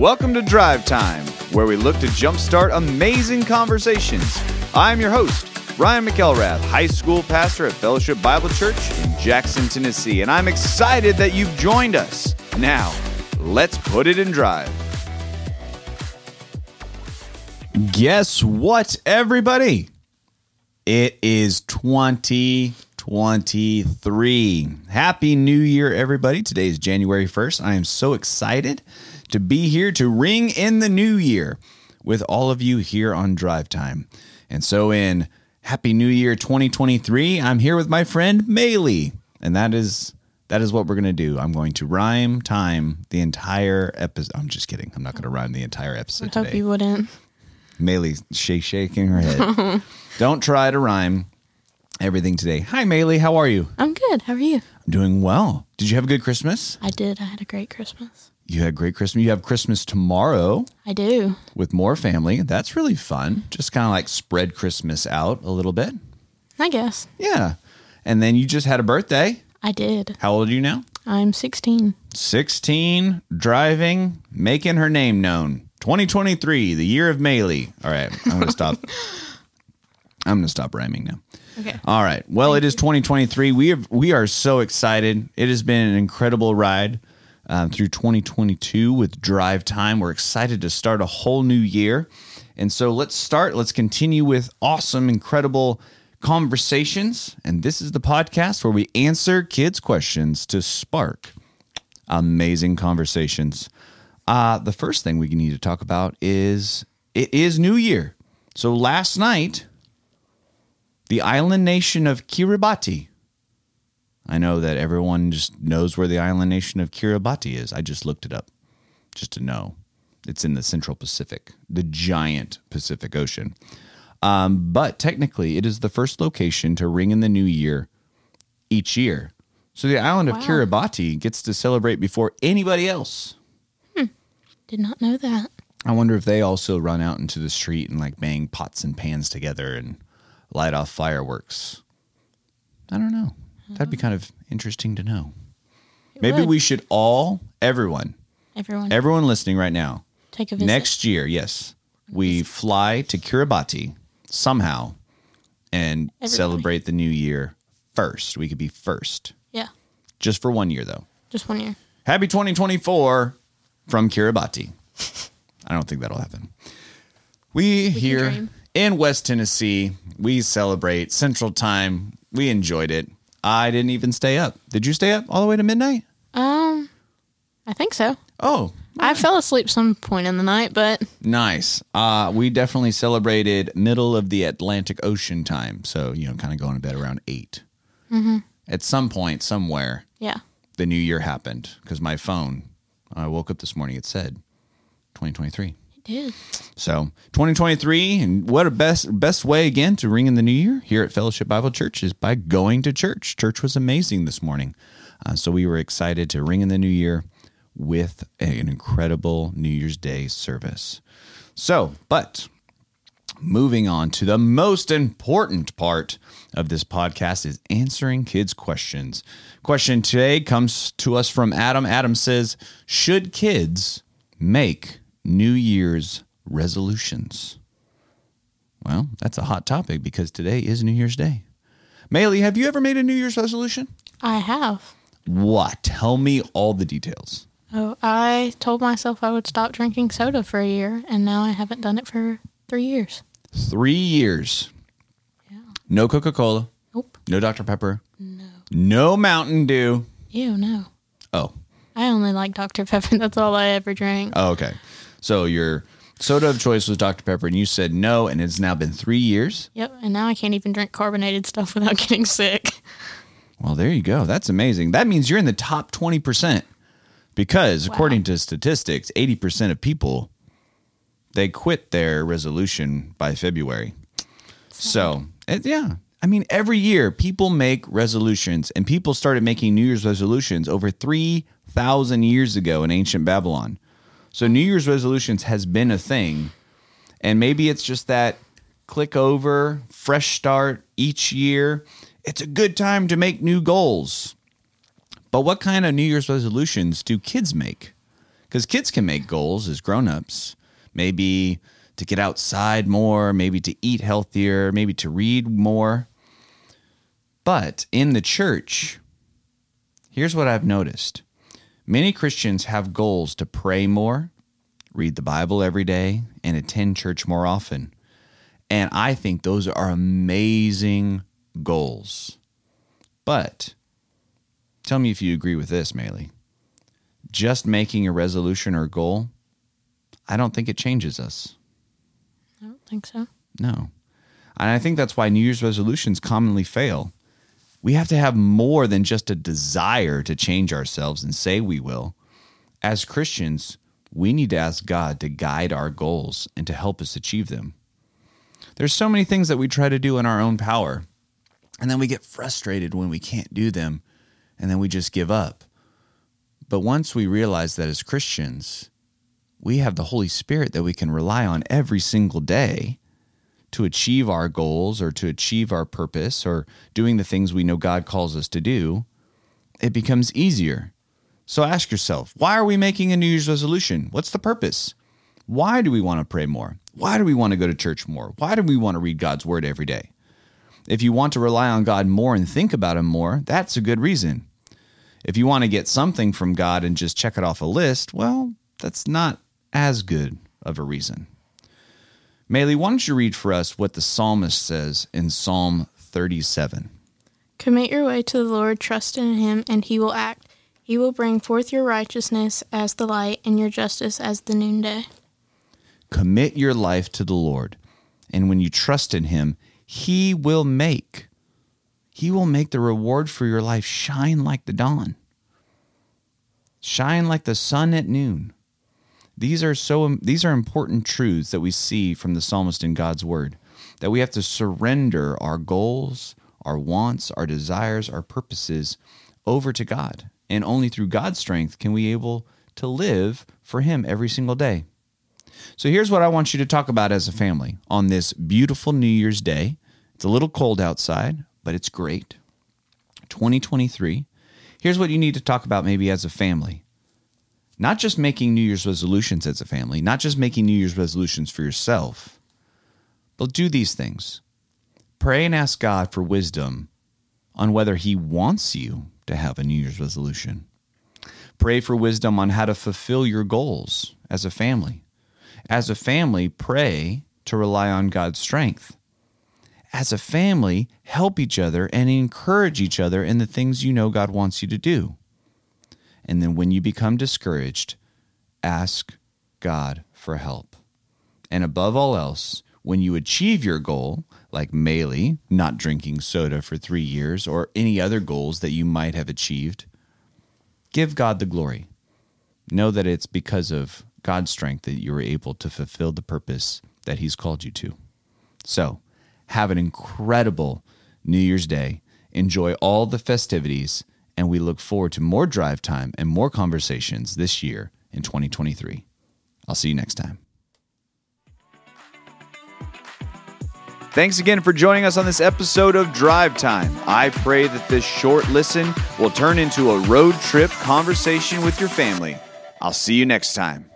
Welcome to Drive Time, where we look to jumpstart amazing conversations. I'm your host, Ryan McElrath, high school pastor at Fellowship Bible Church in Jackson, Tennessee, and I'm excited that you've joined us. Now, let's put it in drive. Guess what, everybody? It is 2023. Happy New Year, everybody. Today is January 1st. I am so excited to be here to ring in the new year with all of you here on Drive Time. And so, in Happy New Year 2023, I'm here with my friend Maylee, and that is that is what we're gonna do. I'm going to rhyme time the entire episode. I'm just kidding. I'm not gonna rhyme the entire episode I hope today. you wouldn't. Maylee shake shaking her head. Don't try to rhyme everything today. Hi, Maylee. How are you? I'm good. How are you? I'm doing well. Did you have a good Christmas? I did. I had a great Christmas. You had a great Christmas. You have Christmas tomorrow I do. with more family. That's really fun. Just kind of like spread Christmas out a little bit. I guess. Yeah. And then you just had a birthday. I did. How old are you now? I'm 16. 16, driving, making her name known. 2023, the year of Maylee. All right, I'm going to stop. I'm going to stop rhyming now. Okay. All right. Well, it is 2023. We have we are so excited. It has been an incredible ride um, through 2022 with Drive Time. We're excited to start a whole new year, and so let's start. Let's continue with awesome, incredible conversations. And this is the podcast where we answer kids' questions to spark amazing conversations. Uh, the first thing we need to talk about is it is New Year. So last night the island nation of Kiribati. I know that everyone just knows where the island nation of Kiribati is. I just looked it up just to know. It's in the Central Pacific, the giant Pacific Ocean. Um, but technically, it is the first location to ring in the new year each year. So the island of Wow. Kiribati gets to celebrate before anybody else. Did not know that. I wonder if they also run out into the street and like bang pots and pans together and light off fireworks. I don't know. That'd be kind of interesting to know. It Maybe would. we should all, everyone, Everyone everyone listening right now, take a visit. next year, yes, we fly to Kiribati somehow and Everybody. celebrate the new year first. We could be first, Yeah. just for one year though. Just one year. Happy 2024 from Kiribati. I don't think that'll happen. We, here dream. in West Tennessee, we celebrate Central Time. We enjoyed it. I didn't even stay up. Did you stay up all the way to midnight? Um, I think so. Oh, I fell asleep some point in the night, but nice. Uh, we definitely celebrated middle of the Atlantic Ocean time. So, you know, kind of going to bed around 8 At some point, somewhere, yeah. the new year happened because my phone, I woke up this morning, it said 2023. So 2023, and what a best best way again to ring in the new year here at Fellowship Bible Church is by going to church. Church was amazing this morning, uh, so we were excited to ring in the new year with an incredible New Year's Day service. So, but moving on to the most important part of this podcast is answering kids' questions. Question today comes to us from Adam. Adam says, "Should kids make New Year's resolutions?" Well, that's a hot topic because today is New Year's Day. Maylee, have you ever made a New Year's resolution? I have. What? Tell me all the details. Oh, I told myself I would stop drinking soda for a year, and now I haven't done it for three years. Three years. Yeah. No Coca Cola. Nope. No Dr. Pepper. No. No Mountain Dew. Ew, no. Oh. I only like Dr. Pepper. That's all I ever drank. Oh, okay. So your soda of choice was Dr. Pepper, and you said no, and it's now been three years. Yep, and now I can't even drink carbonated stuff without getting sick. Well, there you go. That's amazing. That means you're in the top 20% because, according to statistics, 80% of people they quit their resolution by February. So, it, yeah. I mean, every year people make resolutions, and people started making New Year's resolutions over 3,000 years ago in ancient Babylon. So, New Year's resolutions has been a thing. And maybe it's just that click over, fresh start each year. It's a good time to make new goals. But what kind of New Year's resolutions do kids make? Because kids can make goals as grown-ups, maybe to get outside more, maybe to eat healthier, maybe to read more. But in the church, here's what I've noticed. Many Christians have goals to pray more, read the Bible every day, and attend church more often. And I think those are amazing goals. But tell me if you agree with this, Maylee. Just making a resolution or goal, I don't think it changes us. I don't think so. No. And I think that's why New Year's resolutions commonly fail. We have to have more than just a desire to change ourselves and say we will. As Christians, we need to ask God to guide our goals and to help us achieve them. There's so many things that we try to do in our own power, and then we get frustrated when we can't do them, and then we just give up. But once we realize that as Christians, we have the Holy Spirit that we can rely on every single day to achieve our goals or to achieve our purpose or doing the things we know God calls us to do, it becomes easier. So ask yourself, why are we making a New Year's resolution? What's the purpose? Why do we want to pray more? Why do we want to go to church more? Why do we want to read God's word every day? If you want to rely on God more and think about Him more, that's a good reason. If you want to get something from God and just check it off a list, well, that's not as good of a reason. Maylee, why don't you read for us what the psalmist says in Psalm 37? Commit your way to the Lord, trust in him, and he will act. He will bring forth your righteousness as the light and your justice as the noonday. Commit your life to the Lord, and when you trust in him, he will make he will make the reward for your life shine like the dawn. Shine like the sun at noon. These are so these are important truths that we see from the psalmist in God's word. That we have to surrender our goals, our wants, our desires, our purposes over to God. And only through God's strength can we able to live for him every single day. So here's what I want you to talk about as a family on this beautiful New Year's Day. It's a little cold outside, but it's great. 2023. Here's what you need to talk about maybe as a family. Not just making New Year's resolutions as a family, not just making New Year's resolutions for yourself, but do these things. Pray and ask God for wisdom on whether He wants you to have a New Year's resolution. Pray for wisdom on how to fulfill your goals as a family. As a family, pray to rely on God's strength. As a family, help each other and encourage each other in the things you know God wants you to do. And then when you become discouraged, ask God for help. And above all else, when you achieve your goal, like Maylee, not drinking soda for three years, or any other goals that you might have achieved, give God the glory. Know that it's because of God's strength that you were able to fulfill the purpose that He's called you to. So, have an incredible New Year's Day. Enjoy all the festivities, and we look forward to more drive time and more conversations this year in 2023. I'll see you next time. Thanks again for joining us on this episode of Drive Time. I pray that this short listen will turn into a road trip conversation with your family. I'll see you next time.